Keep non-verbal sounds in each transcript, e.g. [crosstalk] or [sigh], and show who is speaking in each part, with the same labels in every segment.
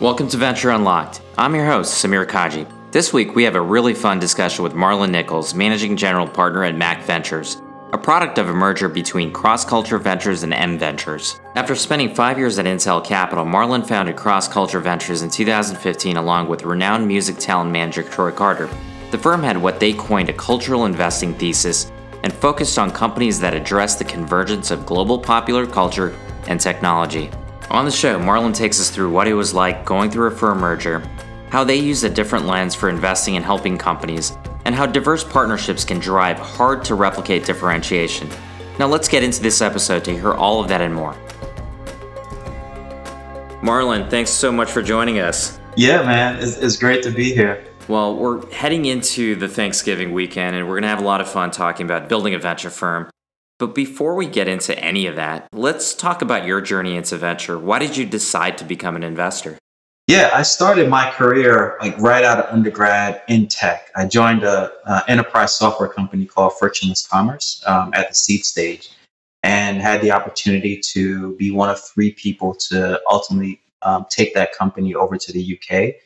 Speaker 1: Welcome to Venture Unlocked. I'm your host, Samir Kaji. This week, we have a really fun discussion with Marlon Nichols, Managing General Partner at Mac Ventures, a product of a merger between Cross Culture Ventures and M Ventures. After spending five years at Intel Capital, Marlon founded Cross Culture Ventures in 2015 along with renowned music talent manager Troy Carter. The firm had what they coined a cultural investing thesis and focused on companies that address the convergence of global popular culture and technology. On the show, Marlon takes us through what it was like going through a firm merger, how they use a different lens for investing and helping companies, and how diverse partnerships can drive hard to replicate differentiation. Now, let's get into this episode to hear all of that and more. Marlon, thanks so much for joining us.
Speaker 2: Yeah, man, it's, it's great to be here.
Speaker 1: Well, we're heading into the Thanksgiving weekend, and we're going to have a lot of fun talking about building a venture firm. But before we get into any of that, let's talk about your journey into venture. Why did you decide to become an investor?
Speaker 2: Yeah, I started my career like right out of undergrad in tech. I joined a, a enterprise software company called Frictionless Commerce um, at the seed stage, and had the opportunity to be one of three people to ultimately um, take that company over to the UK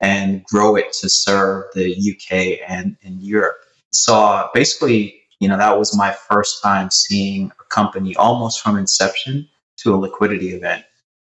Speaker 2: and grow it to serve the UK and, and Europe. So basically you know, that was my first time seeing a company almost from inception to a liquidity event.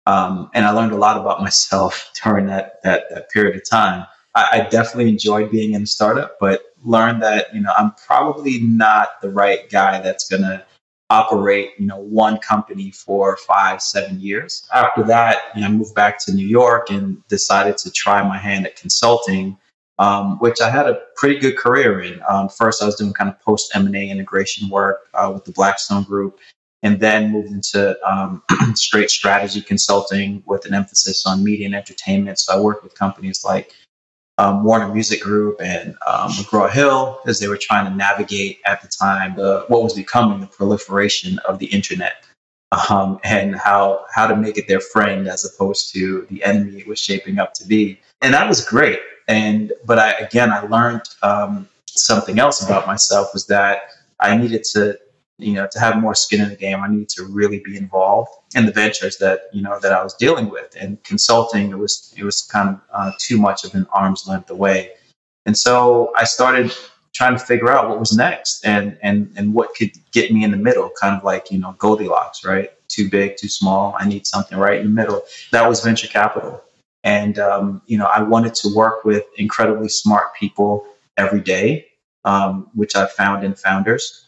Speaker 2: Um, and I learned a lot about myself [laughs] during that, that, that period of time. I, I definitely enjoyed being in a startup, but learned that, you know, I'm probably not the right guy that's going to operate, you know, one company for five, seven years. After that, you know, I moved back to New York and decided to try my hand at consulting um, which I had a pretty good career in. Um, first, I was doing kind of post M and A integration work uh, with the Blackstone Group, and then moved into um, [clears throat] straight strategy consulting with an emphasis on media and entertainment. So I worked with companies like um, Warner Music Group and um, McGraw Hill as they were trying to navigate at the time the, what was becoming the proliferation of the internet. Um, and how how to make it their friend as opposed to the enemy it was shaping up to be, and that was great and but I again I learned um, something else about myself was that I needed to you know to have more skin in the game. I needed to really be involved in the ventures that you know that I was dealing with. And consulting it was it was kind of uh, too much of an arm's length away. And so I started trying to figure out what was next and and and what could get me in the middle, kind of like you know Goldilocks, right? Too big, too small. I need something right in the middle. That was venture capital. And, um, you know, I wanted to work with incredibly smart people every day, um, which I found in founders.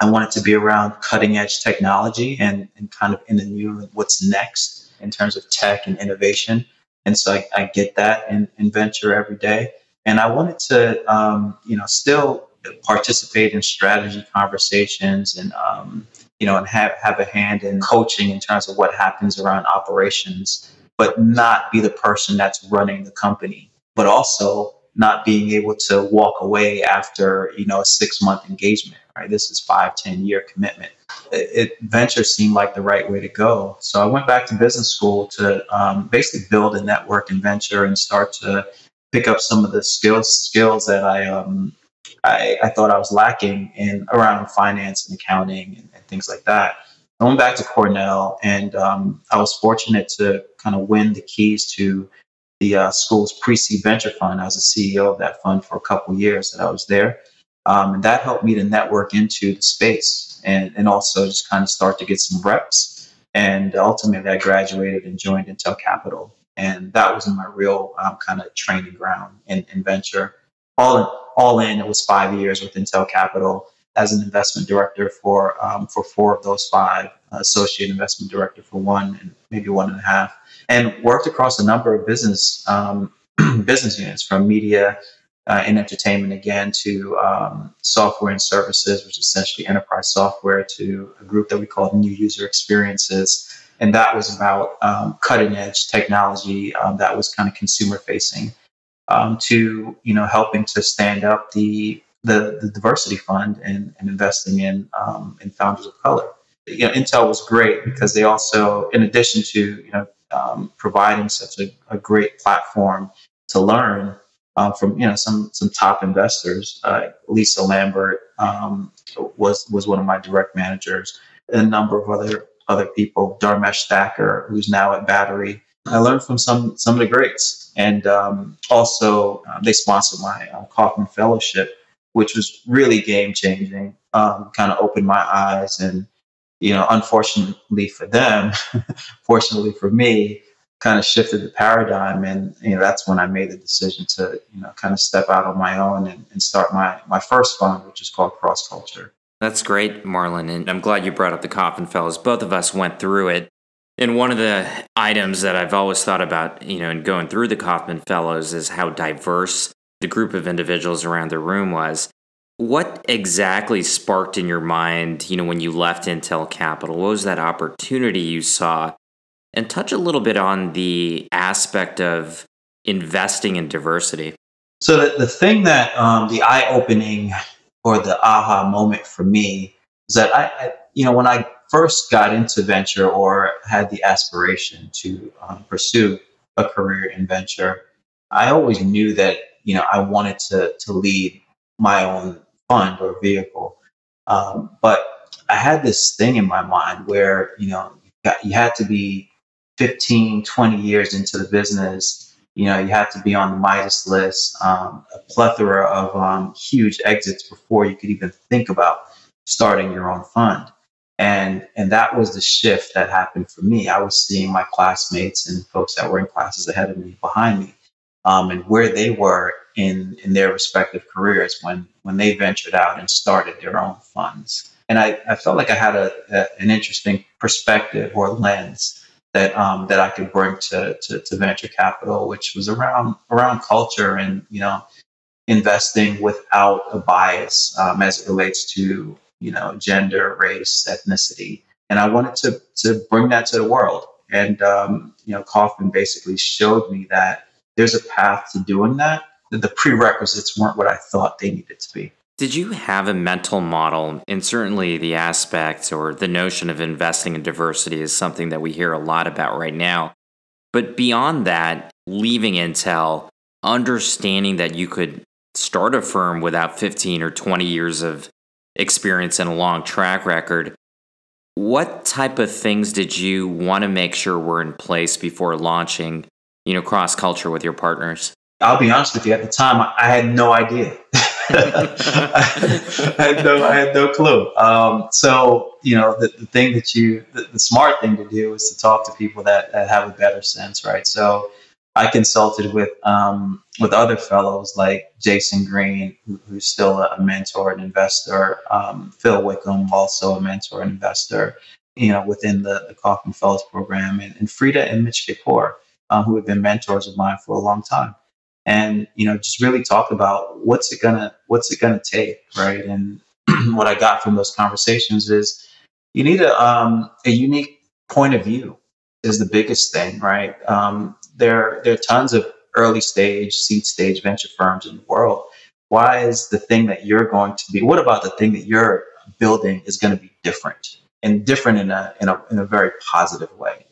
Speaker 2: I wanted to be around cutting edge technology and, and kind of in the new what's next in terms of tech and innovation. And so I, I get that in, in venture every day. And I wanted to, um, you know, still participate in strategy conversations and, um, you know, and have, have a hand in coaching in terms of what happens around operations but not be the person that's running the company, but also not being able to walk away after you know a six month engagement right? This is five ten year commitment. It, it, venture seemed like the right way to go. So i went back to business school to um, basically build a network in venture and start to pick up some of the skills skills that i um, I, I thought i was lacking in around finance and accounting and, and things like that I went back to Cornell, and um, I was fortunate to kind of win the keys to the uh, school's pre-seed venture fund. I was the CEO of that fund for a couple years that I was there, um, and that helped me to network into the space and and also just kind of start to get some reps. And ultimately, I graduated and joined Intel Capital, and that was my real um, kind of training ground in, in venture. All in, all in, it was five years with Intel Capital as an investment director for um, for four of those five, uh, associate investment director for one, and maybe one and a half, and worked across a number of business um, [clears throat] business units from media uh, and entertainment again to um, software and services, which is essentially enterprise software, to a group that we called New User Experiences. And that was about um, cutting edge technology um, that was kind of consumer facing um, to you know helping to stand up the the, the diversity fund and, and investing in um, in founders of color. You know, Intel was great because they also, in addition to you know um, providing such a, a, great platform to learn uh, from you know some some top investors. Uh, Lisa Lambert um, was was one of my direct managers. and A number of other other people, Dharmesh Thakur, who's now at Battery, I learned from some some of the greats, and um, also uh, they sponsored my uh, Kauffman Fellowship, which was really game changing. Um, kind of opened my eyes, and you know, unfortunately for them, [laughs] fortunately for me, kind of shifted the paradigm, and you know, that's when I made the decision to you know kind of step out on my own and, and start my my first fund, which is called Cross Culture.
Speaker 1: That's great, Marlon, and I'm glad you brought up the Kauffman Fellows. Both of us went through it and one of the items that I've always thought about, you know, in going through the Kauffman Fellows is how diverse the group of individuals around the room was. What exactly sparked in your mind, you know, when you left Intel Capital? What was that opportunity you saw? And touch a little bit on the aspect of investing in diversity.
Speaker 2: So, the, the thing that um, the eye opening or the aha moment for me is that I, I, you know, when I first got into venture or had the aspiration to um, pursue a career in venture, I always knew that you know I wanted to to lead my own fund or vehicle. Um, but I had this thing in my mind where you know you, had to be 15, 20 years into the business. You know, you had to be on the Midas list, um, a plethora of um, huge exits before you could even think about starting your own fund and and that was the shift that happened for me i was seeing my classmates and folks that were in classes ahead of me behind me um, and where they were in in their respective careers when when they ventured out and started their own funds and i, I felt like i had a, a an interesting perspective or lens that um, that i could bring to, to to venture capital which was around around culture and you know investing without a bias um, as it relates to you know, gender, race, ethnicity. And I wanted to, to bring that to the world. And, um, you know, Kauffman basically showed me that there's a path to doing that. The prerequisites weren't what I thought they needed to be.
Speaker 1: Did you have a mental model? And certainly the aspect or the notion of investing in diversity is something that we hear a lot about right now. But beyond that, leaving Intel, understanding that you could start a firm without 15 or 20 years of experience and a long track record. What type of things did you want to make sure were in place before launching, you know, cross culture with your partners?
Speaker 2: I'll be honest with you. At the time, I had no idea. [laughs] I had no, I had no clue. Um, so, you know, the, the thing that you, the, the, smart thing to do is to talk to people that, that have a better sense, right? So, I consulted with um, with other fellows like Jason Green, who, who's still a mentor and investor, um, Phil Wickham, also a mentor and investor, you know, within the, the Kauffman Fellows program, and, and Freada and Mitch Kapor, um, who have been mentors of mine for a long time, and you know, just really talk about what's it gonna what's it gonna take, right? And [clears throat] what I got from those conversations is you need a um, a unique point of view is the biggest thing, right? Um, there, there are tons of early stage, seed stage venture firms in the world. Why is the thing that you're going to be? What about the thing that you're building is going to be different and different in a in a in a very positive way?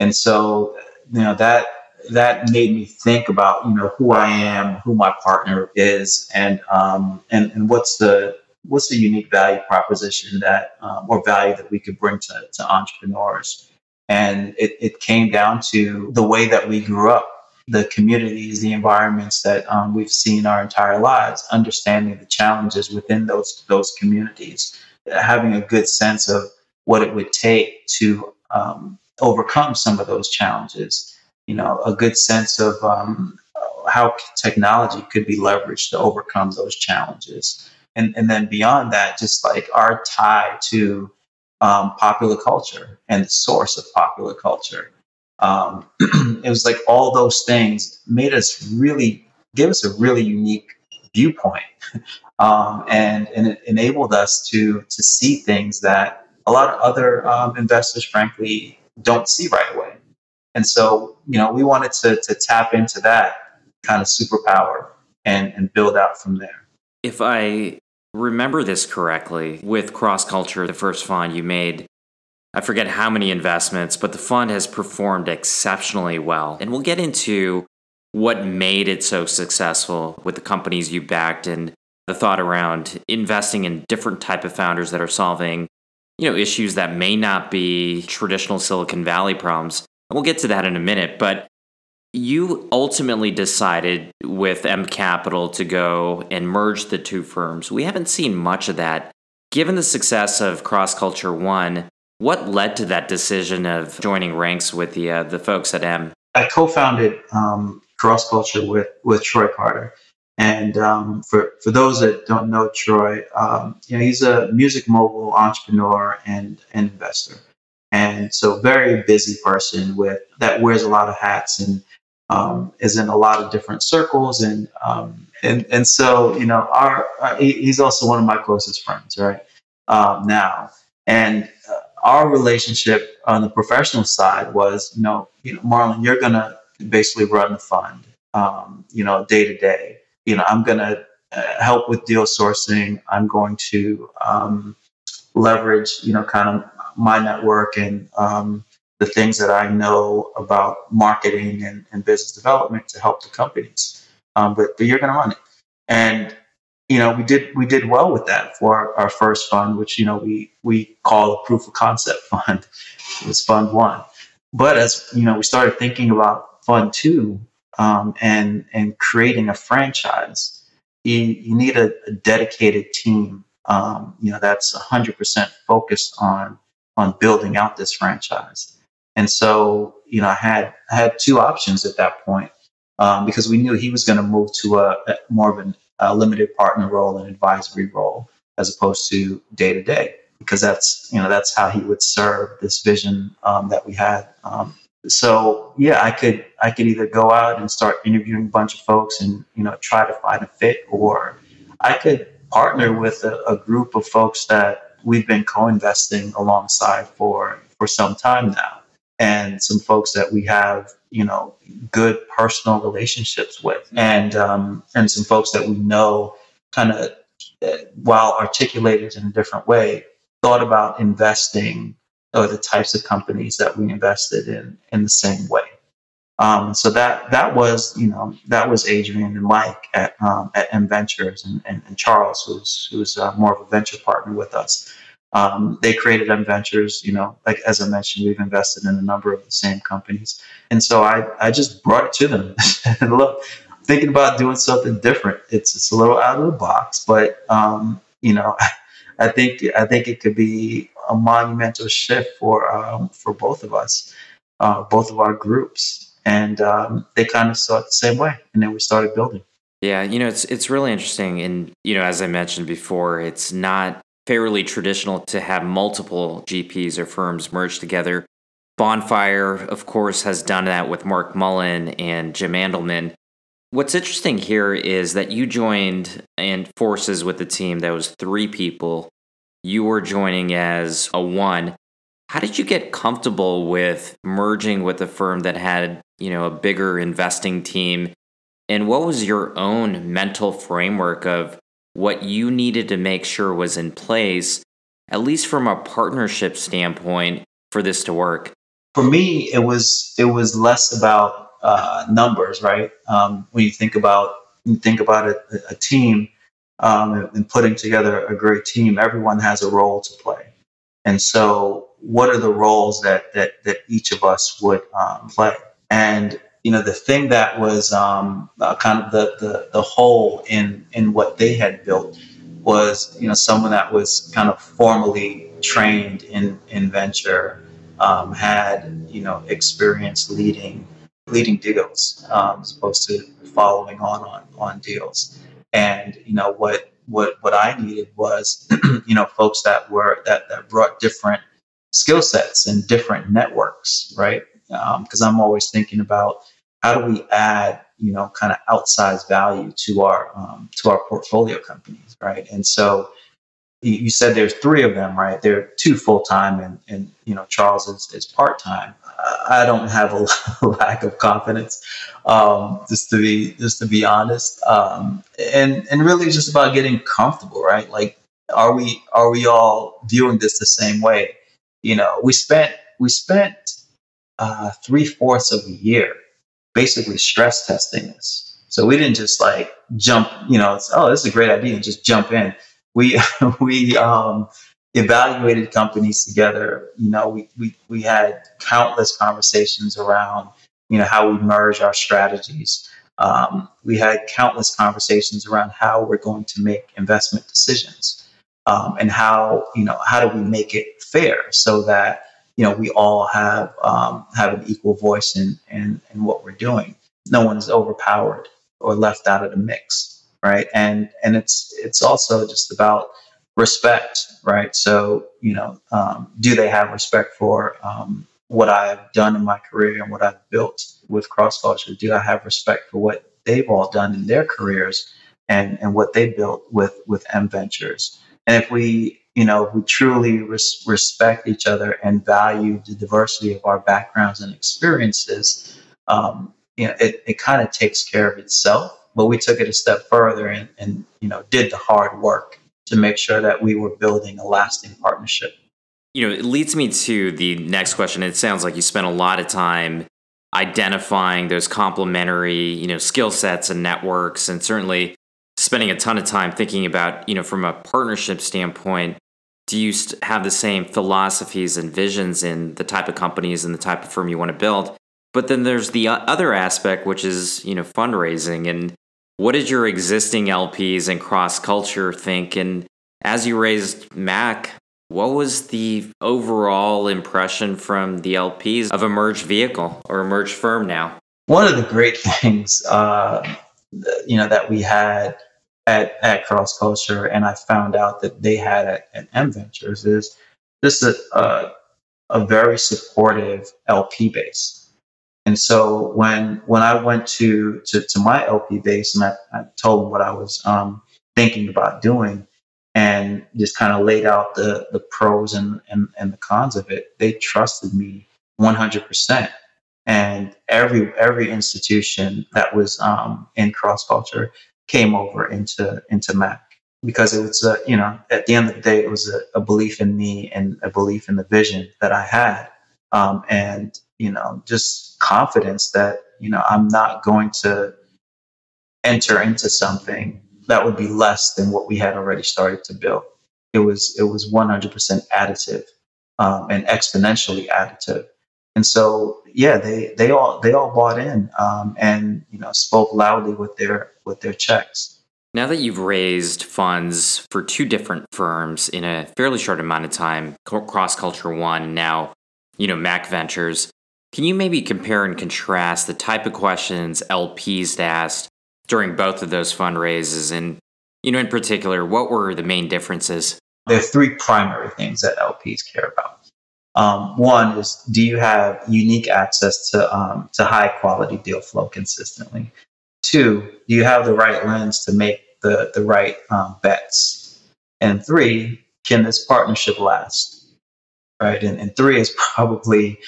Speaker 2: And so, you know that that made me think about you know who I am, who my partner is, and um, and and what's the what's the unique value proposition that um, or value that we could bring to, to entrepreneurs. And it, it came down to the way that we grew up, the communities, the environments that um, we've seen our entire lives, understanding the challenges within those, those communities, having a good sense of what it would take to um, overcome some of those challenges. You know, a good sense of um, how technology could be leveraged to overcome those challenges. And, and then beyond that, just like our tie to um, popular culture and the source of popular culture. Um, [clears throat] it was like all those things made us really give us a really unique viewpoint, [laughs] um, and and it enabled us to to see things that a lot of other um, investors, frankly, don't see right away. And so, you know, we wanted to to tap into that kind of superpower and and build out from there.
Speaker 1: If I remember this correctly, with Cross Culture, the first fund you made, I forget how many investments, but the fund has performed exceptionally well. And we'll get into what made it so successful with the companies you backed and the thought around investing in different type of founders that are solving you know issues that may not be traditional silicon valley problems We'll get to that in a minute, but you ultimately decided with M Capital to go and merge the two firms. We haven't seen much of that. Given the success of Cross Culture One, what led to that decision of joining ranks with the uh, the folks at M?
Speaker 2: I co-founded um, Cross Culture with with Troy Carter, and um, for for those that don't know Troy, um, you know he's a music mogul, entrepreneur, and, and investor, and so very busy person with that wears a lot of hats and um, is in a lot of different circles and um, and and so you know our, our, he's also one of my closest friends right um, now. And uh, our relationship on the professional side was you know you know Marlon you're gonna basically run the fund um, you know day to day you know I'm gonna uh, help with deal sourcing I'm going to um, leverage you know kind of my network and um, the things that I know about marketing and, and business development to help the companies. Um, but, but you're going to run it. And, you know, we did, we did well with that for our, our first fund, which, you know, we, we call a proof of concept [laughs] fund. it was fund one. But as, you know, we started thinking about fund two um, and, and creating a franchise, you, you need a, a dedicated team, um, you know, that's 100% focused on, on building out this franchise. And so, you know, I had I had two options at that point um, because we knew he was going to move to a, a, more of an, a limited partner role and advisory role as opposed to day to day because that's you know that's how he would serve this vision um, that we had. Um, so yeah, I could I could either go out and start interviewing a bunch of folks and you know try to find a fit, or I could partner with a, a group of folks that we've been co-investing alongside for for some time now. And some folks that we have, you know, good personal relationships with, and um, and some folks that we know, kind of, uh, while articulated in a different way, thought about investing or the types of companies that we invested in in the same way. Um, so that that was you know that was Adrian and Mike at um, at M Ventures and, and, and Charles who's who's uh, more of a venture partner with us. Um, they created M Ventures. You know, like as I mentioned, we've invested in a number of the same companies, and so I I just brought it to them. [laughs] Look, thinking about doing something different. It's it's a little out of the box, but um, you know, [laughs] I think I think it could be a monumental shift for um, for both of us, uh, both of our groups, and um, they kind of saw it the same way, and then we started building.
Speaker 1: Yeah, you know, it's it's really interesting, and you know, as I mentioned before, it's not fairly traditional to have multiple GPs or firms merged together. Bonfire, of course, has done that with Mark Mullen and Jim Andelman. What's interesting here is that you joined and forces with the team that was three people. You were joining as a one. How did you get comfortable with merging with a firm that had, you know, a bigger investing team? And what was your own mental framework of what you needed to make sure was in place, at least from a partnership standpoint, for this to work?
Speaker 2: For me, it was it was less about uh, numbers, right? Um, when you think about you think about a, a team um, and putting together a great team, everyone has a role to play, and so what are the roles that that that each of us would um, play? And you know, the thing that was um, uh, kind of the, the, the hole in, in what they had built was, you know, someone that was kind of formally trained in, in venture, um, had, you know, experience leading, leading deals, um, as opposed to following on, on, on deals. And, you know, what, what, what I needed was, [clears throat] you know, folks that were, that, that brought different skill sets and different networks, right? Because um, I'm always thinking about, how do we add you know kind of outsized value to our um, to our portfolio companies right and so you said there's three of them right there are two full-time and and you know charles is, is part-time i don't have a [laughs] lack of confidence um, just to be just to be honest um, and and really just about getting comfortable right like are we are we all viewing this the same way you know we spent we spent uh, three fourths of a year basically stress testing this. So we didn't just like jump, you know, oh, this is a great idea and just jump in. We, [laughs] we, um, evaluated companies together. You know, we, we, we had countless conversations around, you know, how we merge our strategies. Um, we had countless conversations around how we're going to make investment decisions um, and how, you know, how do we make it fair so that, you know, we all have um, have an equal voice in, in, in what we're doing. No one's overpowered or left out of the mix, right? And and it's it's also just about respect, right? So, you know, um, do they have respect for um, what I've done in my career and what I've built with cross culture? Do I have respect for what they've all done in their careers and, and what they built with, with M Ventures? And if we, you know, if we truly res- respect each other and value the diversity of our backgrounds and experiences, um, you know, it, it kind of takes care of itself. But we took it a step further and, and, you know, did the hard work to make sure that we were building a lasting partnership.
Speaker 1: You know, it leads me to the next question. It sounds like you spent a lot of time identifying those complementary, you know, skill sets and networks, and certainly spending a ton of time thinking about, you know, from a partnership standpoint, do you have the same philosophies and visions in the type of companies and the type of firm you want to build? But then there's the other aspect, which is, you know, fundraising and what did your existing LPs and cross culture think? And as you raised Mac, what was the overall impression from the LPs of a merged vehicle or a merged firm now?
Speaker 2: One of the great [laughs] things, uh, you know, that we had at, at Cross Culture, and I found out that they had at, at M Ventures, is just a, a, a very supportive LP base. And so when when I went to to, to my LP base and I, I told them what I was um, thinking about doing and just kind of laid out the the pros and, and, and the cons of it, they trusted me 100%. And every every institution that was um, in cross culture came over into into Mac because it was a, you know at the end of the day it was a, a belief in me and a belief in the vision that I had um, and you know just confidence that you know I'm not going to enter into something that would be less than what we had already started to build. It was it was 100% additive um, and exponentially additive. And so yeah, they they all they all bought in um, and you know spoke loudly with their with their checks.
Speaker 1: Now that you've raised funds for two different firms in a fairly short amount of time, Cross Culture One, now you know, Mac Ventures. Can you maybe compare and contrast the type of questions LPs asked during both of those fundraisers? And, you know, in particular, what were the main differences?
Speaker 2: There are three primary things that LPs care about. Um, one is, do you have unique access to, um, to high quality deal flow consistently? Two, do you have the right lens to make the, the right um, bets? And three, can this partnership last? right? And, and three is [laughs] probably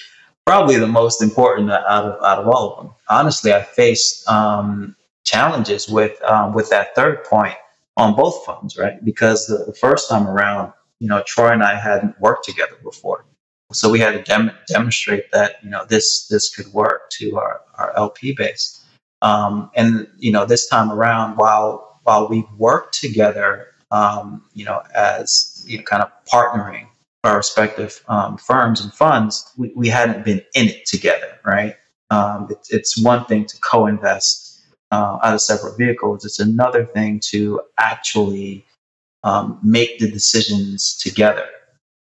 Speaker 2: probably the most important out of out of all of them. Honestly, I faced um, challenges with um, with that third point on both funds, right? Because the, the, first time around, you know, Troy and I hadn't worked together before, so we had to dem- demonstrate that you know this this could work to our our LP base. Um, and you know, this time around, while while we worked together, um, you know, as you know, kind of partnering our respective um, firms and funds, we, we hadn't been in it together, right? Um, it, it's one thing to co-invest uh, out of separate vehicles. It's another thing to actually um, make the decisions together,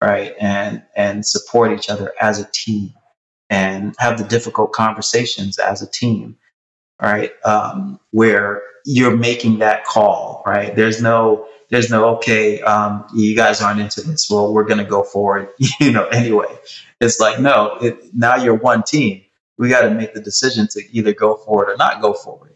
Speaker 2: right? And and support each other as a team and have the difficult conversations as a team, right? Um, where you're making that call, right? There's no there's no okay um, you guys aren't into this well we're going to go forward [laughs] you know anyway it's like no it, now you're one team we got to make the decision to either go forward or not go forward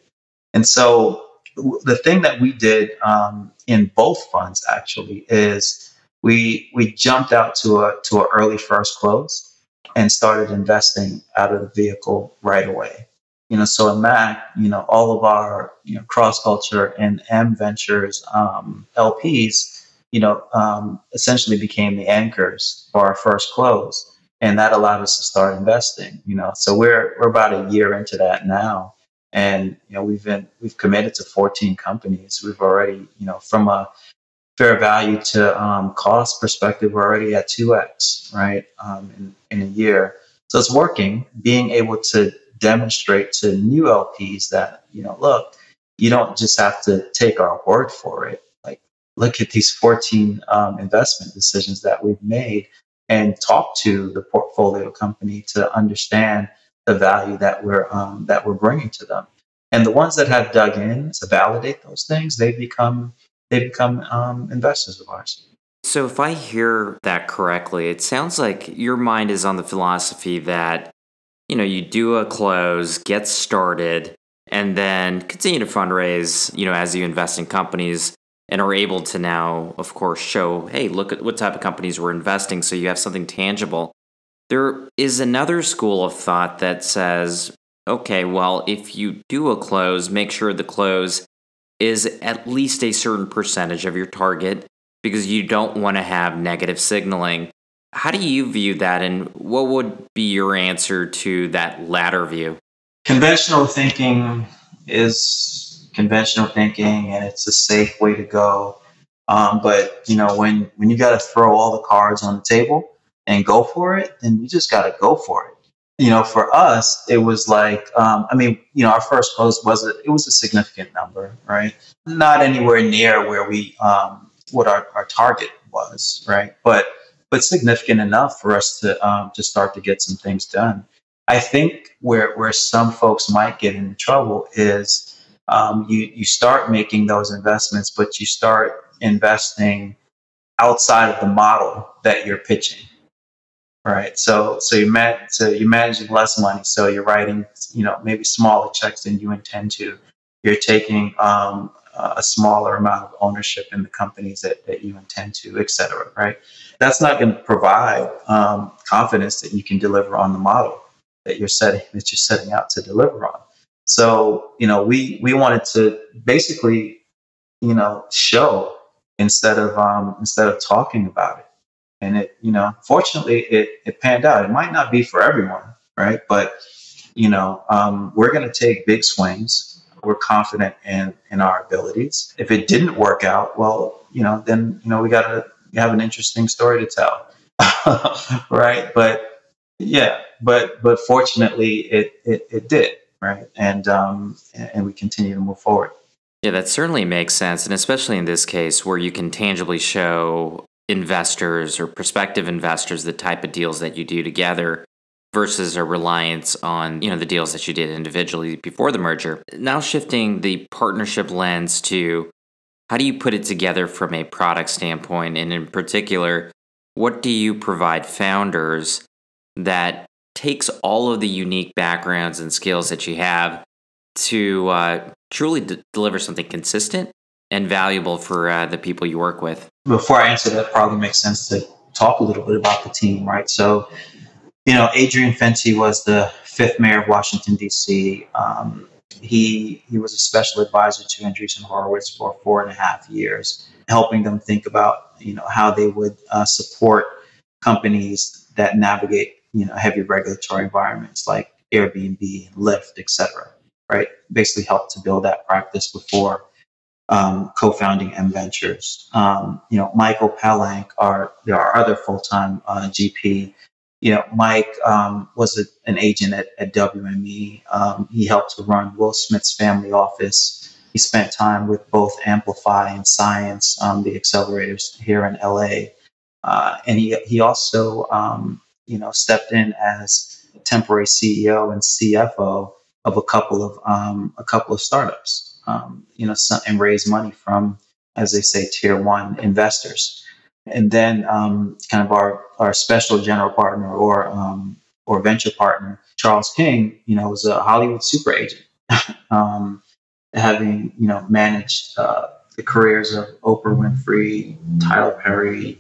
Speaker 2: and so the thing that we did um, in both funds actually is we we jumped out to a to an early first close and started investing out of the vehicle right away you know, so at Mac, you know, all of our you know cross culture and M Ventures um, LPs, you know, um, essentially became the anchors for our first close, and that allowed us to start investing. You know, so we're we're about a year into that now, and you know we've been we've committed to 14 companies. We've already you know from a fair value to um, cost perspective, we're already at 2x, right, um, in, in a year. So it's working, being able to demonstrate to new LPs that, you know, look, you don't just have to take our word for it. Like, look at these 14 um, investment decisions that we've made and talk to the portfolio company to understand the value that we're um, that we're bringing to them. And the ones that have dug in to validate those things, they become they become um, investors of ours.
Speaker 1: So, if I hear that correctly, it sounds like your mind is on the philosophy that you know you do a close, get started, and then continue to fundraise. You know, as you invest in companies and are able to now, of course, show, hey, look at what type of companies we're investing, so you have something tangible. There is another school of thought that says, okay, well, if you do a close, make sure the close is at least a certain percentage of your target because you don't want to have negative signaling. How do you view that, and what would be your answer to that latter view?
Speaker 2: Conventional thinking is conventional thinking, and it's a safe way to go. Um, but you know, when when you got to throw all the cards on the table and go for it, then you just got to go for it you know, for us, it was like, um, I mean, you know, our first post was a, it was a significant number, right? Not anywhere near where we um, what our, our target was, right? But but significant enough for us to um, to start to get some things done. I think where where some folks might get into trouble is um, you you start making those investments, but you start investing outside of the model that you're pitching right? So so you met so you're managing less money, so you're writing you know maybe smaller checks than you intend to. You're taking um, a smaller amount of ownership in the companies that, that you intend to, et cetera, right? That's not going to provide um, confidence that you can deliver on the model that you're setting that you're setting out to deliver on. So you know we we wanted to basically you know show instead of um, instead of talking about it and it you know fortunately it, it panned out it might not be for everyone right but you know um, we're going to take big swings we're confident in in our abilities. If it didn't work out well you know then you know we got to have an interesting story to tell. [laughs] Right? But yeah but but fortunately it it, it did right? And um and we continue to move forward.
Speaker 1: Yeah, that certainly makes sense. And especially in this case where you can tangibly show investors or prospective investors the type of deals that you do together versus a reliance on you know the deals that you did individually before the merger now shifting the partnership lens to how do you put it together from a product standpoint and in particular what do you provide founders that takes all of the unique backgrounds and skills that you have to uh, truly d- deliver something consistent and valuable for uh, the people you work with.
Speaker 2: Before I answer that, probably makes sense to talk a little bit about the team, right? So, you know, Adrian Fenty was the fifth mayor of Washington D.C. Um, he he was a special advisor to Andreessen Horowitz for four and a half years, helping them think about you know how they would uh, support companies that navigate you know heavy regulatory environments like Airbnb, Lyft, etc. Right, basically help to build that practice before um, co-founding M Ventures. Um, you know, Michael Palank, our our other full-time uh, GP. You know, Mike um, was a, an agent at, at WME. Um, he helped to run Will Smith's family office. He spent time with both Amplify and Science, um, the accelerators here in LA. Uh, and he he also um, you know stepped in as temporary CEO and CFO of a couple of a couple of startups um, you know, and raise money from, as they say, tier one investors. And then um, kind of our, our special general partner or um, or venture partner, Charles King, you know, was a Hollywood super agent, [laughs] um, having you know managed uh, the careers of Oprah Winfrey, Tyler Perry,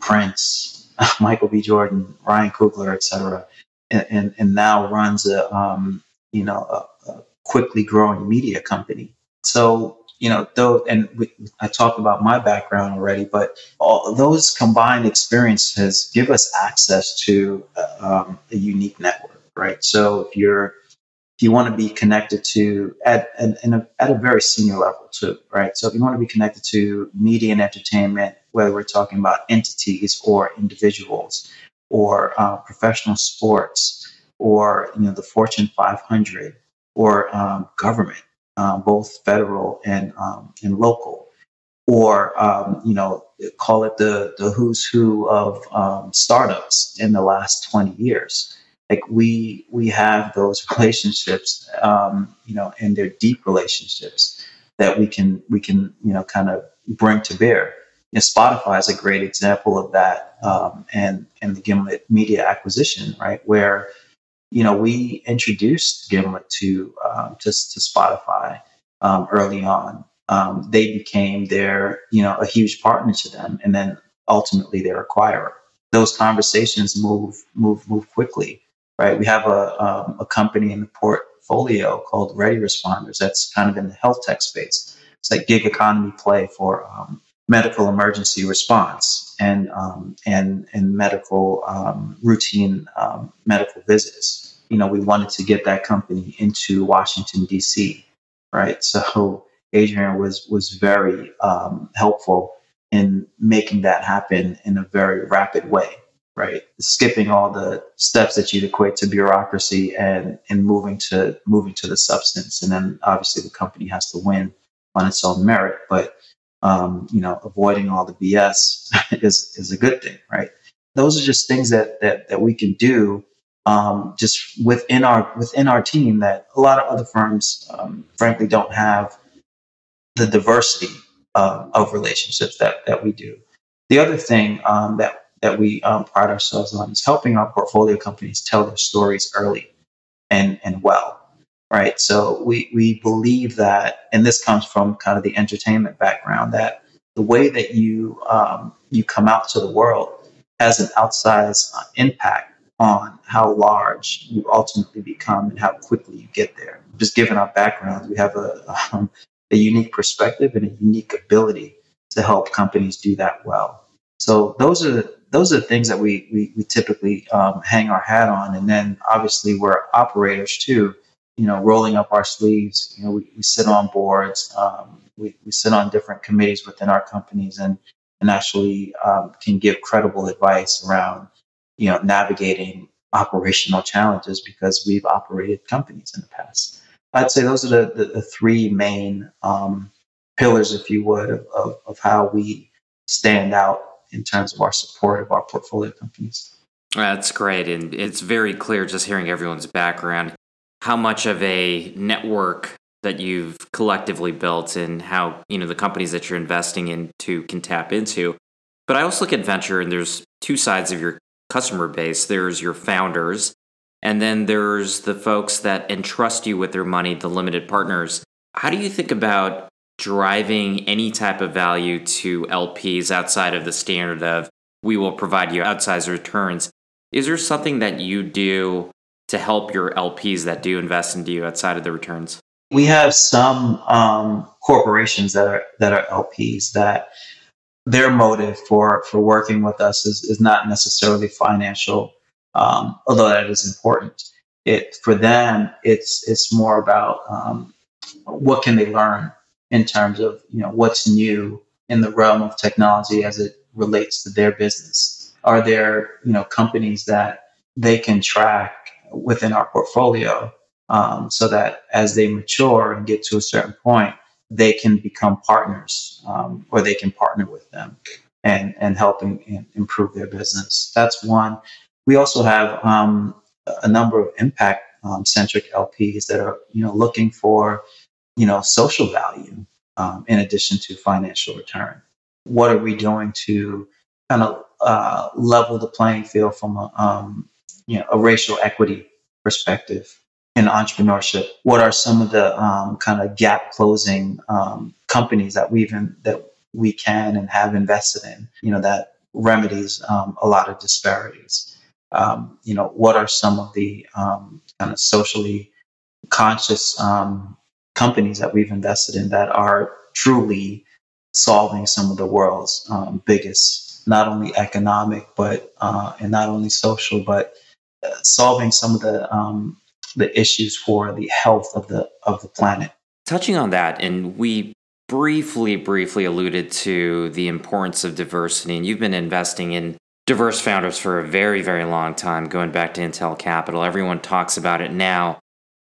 Speaker 2: Prince, [laughs] Michael B. Jordan, Ryan Coogler, etc., and, and, and now runs a um, you know a, a quickly growing media company so, you know, though, and we, I talked about my background already, but all those combined experiences give us access to uh, um, a unique network, right? So if you're if you want to be connected to at, at, a, at a very senior level too, right? So if you want to be connected to media and entertainment, whether we're talking about entities or individuals or uh, professional sports or you know the Fortune 500 or um, government, uh, both federal and um, and local, or um, you know call it the the who's who of um, startups in the last 20 years. Like we we have those [laughs] relationships um, you know and they're deep relationships that we can we can you know kind of bring to bear. You know, spotify is a great example of that um, and and the gimlet media acquisition right where you know we introduced gimlet to um, to, to spotify um, early on um, they became their you know a huge partner to them and then ultimately their acquirer those conversations move move move quickly right? We have a, um, a company in the portfolio called Ready Responders that's kind of in the health tech space. It's like gig economy play for um, medical emergency response and um, and and medical um, routine um, medical visits. You know, we wanted to get that company into Washington D.C. Right, so Adrian was was very um, helpful in making that happen in a very rapid way right? Skipping all the steps that you'd equate to bureaucracy and and moving to moving to the substance, and then obviously the company has to win on its own merit. But um, you know, avoiding all the BS [laughs] is is a good thing, right? Those are just things that that that we can do um, just within our within our team that a lot of other firms, um, frankly, don't have the diversity uh, of relationships that that we do. The other thing um, that that we um, pride ourselves on is helping our portfolio companies tell their stories early and, and well, right? So we, we believe that, and this comes from kind of the entertainment background, that the way that you, um, you come out to the world has an outsized uh, impact on how large you ultimately become and how quickly you get there. Just given our backgrounds, we have a, um, a unique perspective and a unique ability to help companies do that well. So those are those are the things that we we, we typically um, hang our hat on, and then obviously we're operators too. You know, rolling up our sleeves. You know, we, we sit on boards. Um, we, we sit on different committees within our companies, and and actually um, can give credible advice around you know navigating operational challenges because we've operated companies in the past. I'd say those are the, the, the three main um, pillars, if you would, of, of, of how we stand out in terms of our support of our portfolio companies.
Speaker 1: That's great. And it's very clear just hearing everyone's background, how much of a network that you've collectively built and how, you know, the companies that you're investing into can tap into. But I also look at venture and there's two sides of your customer base. There's your founders, and then there's the folks that entrust you with their money, the limited partners. How do you think about driving any type of value to LPs outside of the standard of we will provide you outsized returns. Is there something that you do to help your LPs that do invest into you outside of the returns?
Speaker 2: We have some um, corporations that are that are LPs that their motive for for working with us is, is not necessarily financial, um, although that is important. It for them, it's it's more about um, what can they learn in terms of you know what's new in the realm of technology as it relates to their business. Are there you know companies that they can track within our portfolio um, so that as they mature and get to a certain point, they can become partners um, or they can partner with them and and helping improve their business. That's one. We also have um, a number of impact um, centric LPs that are you know looking for you know, social value um, in addition to financial return. What are we doing to kind of uh, level the playing field from a, um, you know, a racial equity perspective in entrepreneurship? What are some of the um, kind of gap closing um, companies that we've in, that we can and have invested in? You know, that remedies um, a lot of disparities. Um, you know, what are some of the kind of socially conscious um, companies that we've invested in that are truly solving some of the world's um, biggest, not only economic, but uh, and not only social, but uh, solving some of the um, the issues for the health of the of the planet.
Speaker 1: Touching on that, and we briefly, briefly alluded to the importance of diversity, and you've been investing in diverse founders for a very, very long time, going back to Intel Capital. Everyone talks about it now.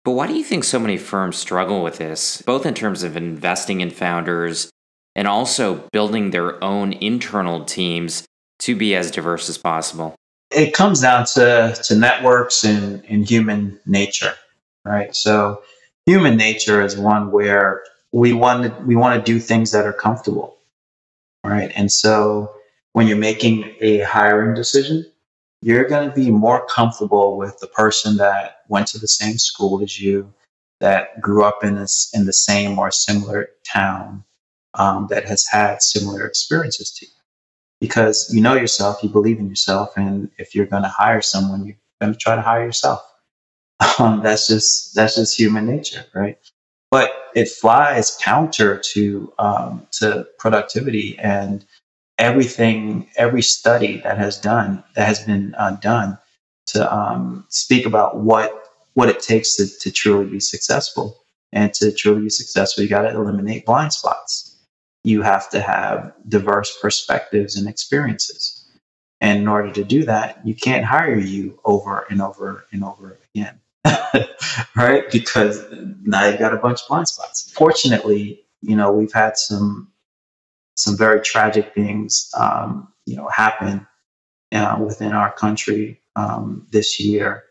Speaker 1: But why do you think so many firms struggle with this, both in terms of investing in founders and also building their own internal teams to be as diverse as possible?
Speaker 2: It comes down to, to networks and, and human nature, right? So, human nature is one where we want to, we want to do things that are comfortable, right? And so, when you're making a hiring decision, you're going to be more comfortable with the person that went to the same school as you, that grew up in this in the same or similar town, um, that has had similar experiences to you, because you know yourself, you believe in yourself, and if you're going to hire someone, you're going to try to hire yourself. [laughs] Um, that's just that's just human nature, right? But it flies counter to um, to productivity and everything, every study that has done that has been uh, done to um, speak about what what it takes to, to truly be successful. And to truly be successful, you got to eliminate blind spots. You have to have diverse perspectives and experiences. And in order to do that, you can't hire you over and over and over again. [laughs] right? Because now you've got a bunch of blind spots. Fortunately, you know, we've had some some very tragic things, um, you know, happen uh, within our country um, this year,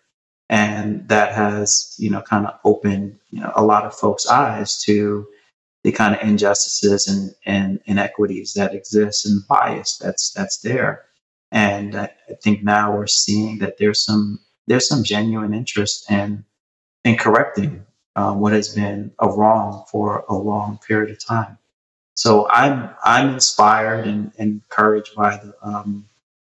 Speaker 2: and that has, you know, kind of opened, you know, a lot of folks' eyes to the kind of injustices and, and inequities that exist and bias that's that's there. And I, I think now we're seeing that there's some there's some genuine interest in in correcting um, what has been a wrong for a long period of time. So I'm I'm inspired and, encouraged by the um,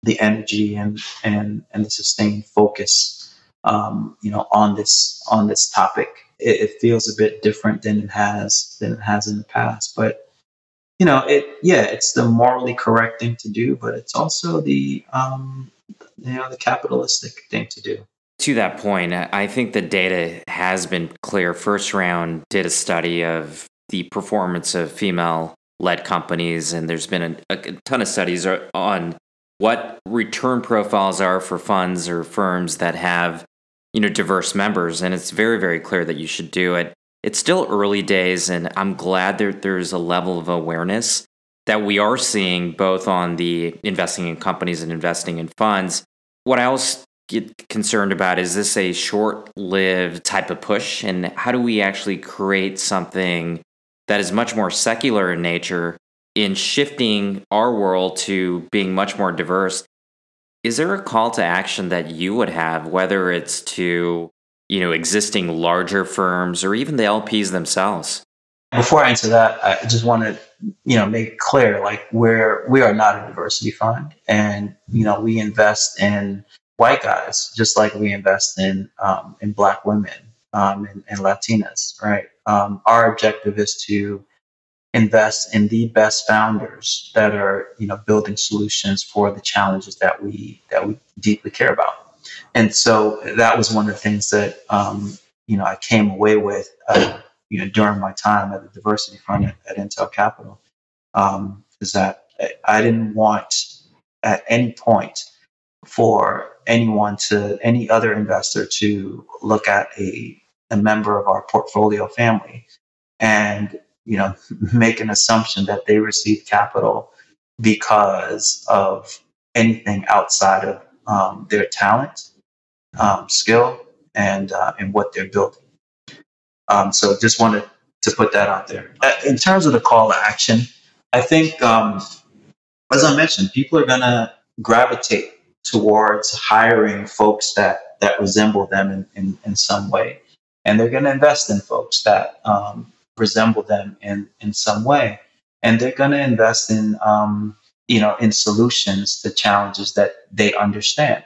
Speaker 2: the energy and and and the sustained focus um, you know on this on this topic. It, it, feels a bit different than it has than it has in the past, but you know it yeah it's the morally correct thing to do, but it's also the um, you know the capitalistic thing to do.
Speaker 1: To that point, I think the data has been clear. First round did a study of the performance of female led companies, and there's been a, a, ton of studies on what return profiles are for funds or firms that have you know diverse members, and it's very very clear that you should do it. It's still early days, and I'm glad that there's a level of awareness that we are seeing both on the investing in companies and investing in funds. What I also get concerned about is this a short lived type of push, and how do we actually create something that is much more secular in nature in shifting our world to being much more diverse is there a call to action that you would have whether it's to you know existing larger firms or even the lps themselves?
Speaker 2: Before i answer that i just want to you know make clear like we're we are not a diversity fund. And you know we invest in white guys just like we invest in um, in black women um, and, and latinas right? Um, our objective is to invest in the best founders that are you know building solutions for the challenges that we that we deeply care about. And so that was one of the things that um, you know i came away with uh, you know during my time at the diversity fund at, at intel capital um, is that i didn't want at any point for anyone to any other investor to look at a a member of our portfolio family. And you know make an assumption that they received capital because of anything outside of um, their talent, um, skill, and uh, and what they're building. Um, so just wanted to put that out there. Uh, in terms of the call to action, I think, um, as I mentioned, people are going to gravitate towards hiring folks that that resemble them in, in, in some way and they're going to invest in folks that um, resemble them in in some way, and they're going to invest in um, you know in solutions to challenges that they understand.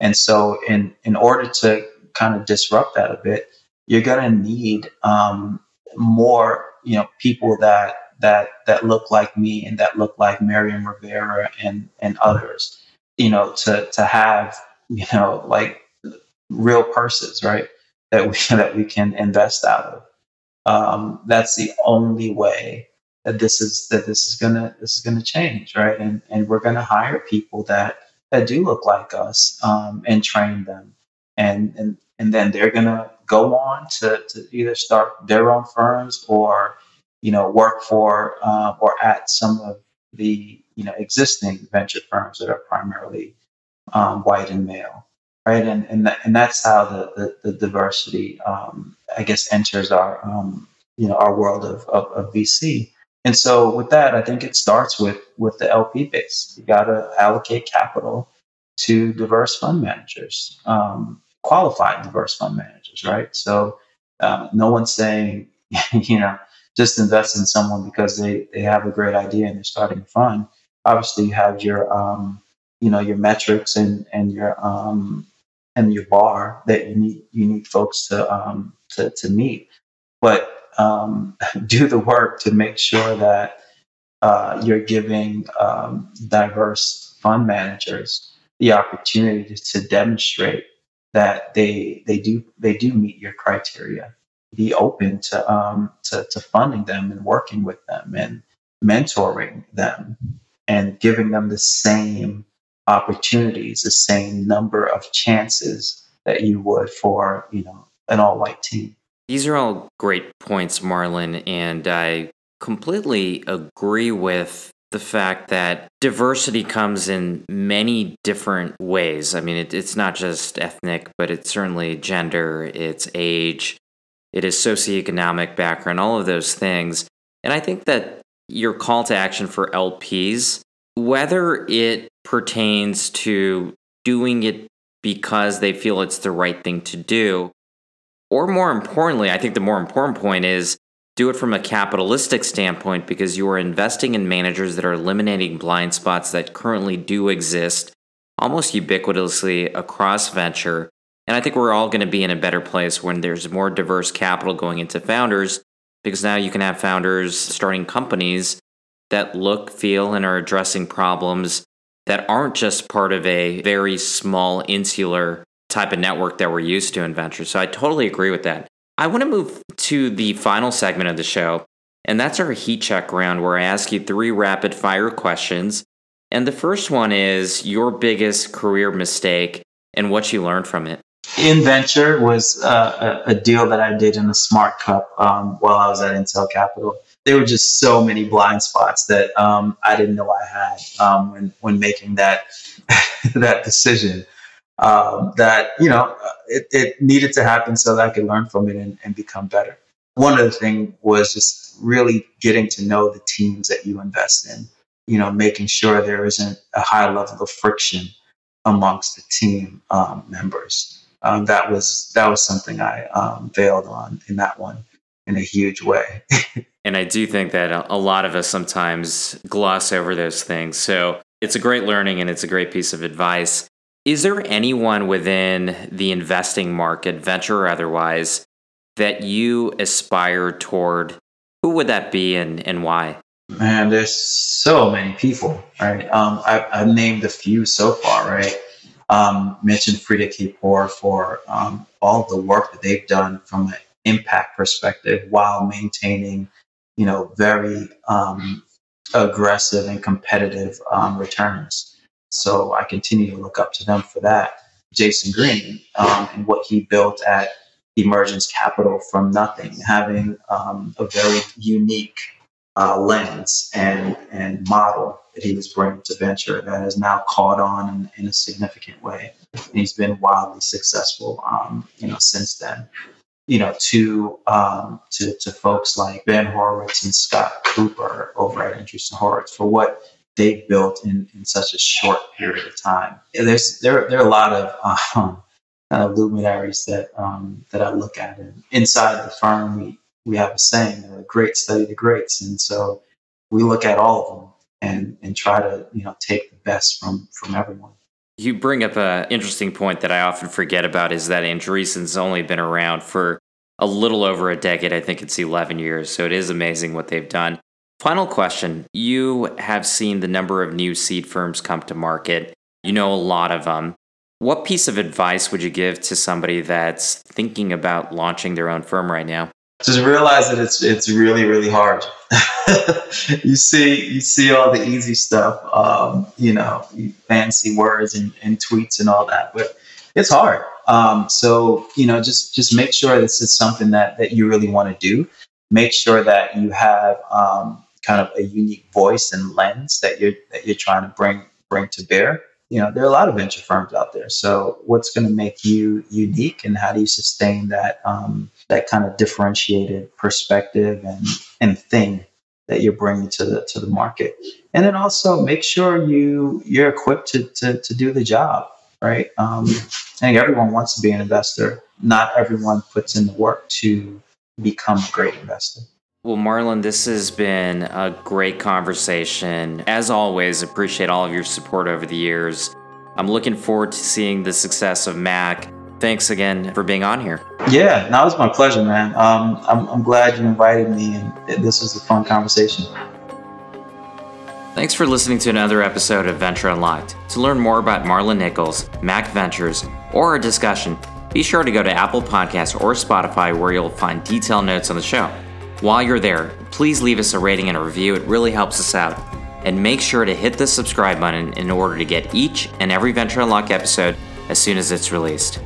Speaker 2: And so, in in order to kind of disrupt that a bit, you're going to need um, more you know people that that that look like me and that look like Mariam Rivera and and others, you know, to to have you know like real purses, right? that we [laughs] that we can invest out of. Um, that's the only way that this is that this is gonna this is gonna change, right? And and we're gonna hire people that that do look like us um, and train them, and and and then they're gonna go on to to either start their own firms or you know work for uh, or at some of the you know existing venture firms that are primarily um, white and male, right? And and and that's how the the, the diversity, um, I guess, enters our um, you know our world of, of, of VC. And so with that, I think it starts with with the LP base. You got to allocate capital to diverse fund managers, um, qualified diverse fund managers, right? So um, no one's saying [laughs] you know just invest in someone because they they have a great idea and they're starting a fund. Obviously, you have your um, you know your metrics and and your um and your bar that you need you need folks to um to, to meet. But um [laughs] do the work to make sure that uh, you're giving um, diverse fund managers the opportunity to, demonstrate that they they do they do meet your criteria. Be open to um to, to funding them and working with them and mentoring them and giving them the same opportunities, the same number of chances that you would for, you know, an all white team.
Speaker 1: These are all great points, Marlon, and I completely agree with the fact that diversity comes in many different ways. I mean, it, it's not just ethnic, but it's certainly gender, it's age, it is socioeconomic background, all of those things. And I think that your call to action for LPs, whether it pertains to doing it because they feel it's the right thing to do. Or more importantly, I think the more important point is do it from a capitalistic standpoint because you are investing in managers that are eliminating blind spots that currently do exist almost ubiquitously across venture. And I think we're all going to be in a better place when there's more diverse capital going into founders because now you can have founders starting companies that look, feel, and are addressing problems that aren't just part of a very small insular type of network that we're used to in venture. So I totally agree with that. I want to move to the final segment of the show, and that's our heat check round where I ask you three rapid fire questions. And the first one is your biggest career mistake and what you learned from it.
Speaker 2: In venture was uh, a, a, deal that I did in a smart cup um, while I was at Intel Capital there were just so many blind spots that um, I didn't know I had um, when when making that [laughs] that decision. Um, that you know it, it, needed to happen so that I could learn from it and, and become better. One of the things was just really getting to know the teams that you invest in. You know, making sure there isn't a high level of friction amongst the team um, members. Um, that was that was something I um, failed on in that one in a huge way. [laughs]
Speaker 1: and I do think that a lot of us sometimes gloss over those things. So it's a great learning and it's a great piece of advice. Is there anyone within the investing market, venture or otherwise, that you aspire toward? Who would that be and, and why?
Speaker 2: Man, there's so many people, right? Um, I, I've named a few so far, right? Um, mentioned Freada Kapor for um, all the work that they've done from an impact perspective while maintaining, you know, very um, aggressive and competitive um, returns. So I continue to look up to them for that. Jason Green um, and what he built at Emergence Capital from nothing, having um, a very unique uh, lens and and model that he was bringing to venture that has now caught on in, in a significant way. And he's been wildly successful, um, you know, since then you know, to um, to to folks like Ben Horowitz and Scott Kupor over at Andreessen Horowitz for what they've built in, in such a short period of time. There's there there are a lot of um, kind of luminaries that um, that I look at, and inside the firm we we have a saying, a great study the greats, and so we look at all of them and and try to you know take the best from from everyone.
Speaker 1: You bring up an interesting point that I often forget about is that Andreessen's only been around for a little over a decade. I think it's 11 years. So it is amazing what they've done. Final question. You have seen the number of new seed firms come to market. You know a lot of them. What piece of advice would you give to somebody that's thinking about launching their own firm right now?
Speaker 2: Just realize that it's it's really really hard. [laughs] you see you see all the easy stuff, um, you know, fancy words and, and tweets and all that, but it's hard. Um, so you know, just just make sure this is something that that you really want to do. Make sure that you have um, kind of a unique voice and lens that you're that you're trying to bring bring to bear. You know, there are a lot of venture firms out there. So, what's going to make you unique, and how do you sustain that um, that kind of differentiated perspective and and thing that you're bringing to the to the market? And then also make sure you you're equipped to to, to do the job. Right? Um, I think everyone wants to be an investor. Not everyone puts in the work to become a great investor.
Speaker 1: Well, Marlon, this has been a great conversation. As always, appreciate all of your support over the years. I'm looking forward to seeing the success of Mac. Thanks again for being on here.
Speaker 2: Yeah, that was my pleasure, man. Um, I'm, I'm glad you invited me, and this was a fun conversation.
Speaker 1: Thanks for listening to another episode of Venture Unlocked. To learn more about Marlon Nichols, Mac Ventures, or our discussion, be sure to go to Apple Podcasts or Spotify where you'll find detailed notes on the show. While you're there, please leave us a rating and a review, it really helps us out. And make sure to hit the subscribe button in order to get each and every Venture Unlocked episode as soon as it's released.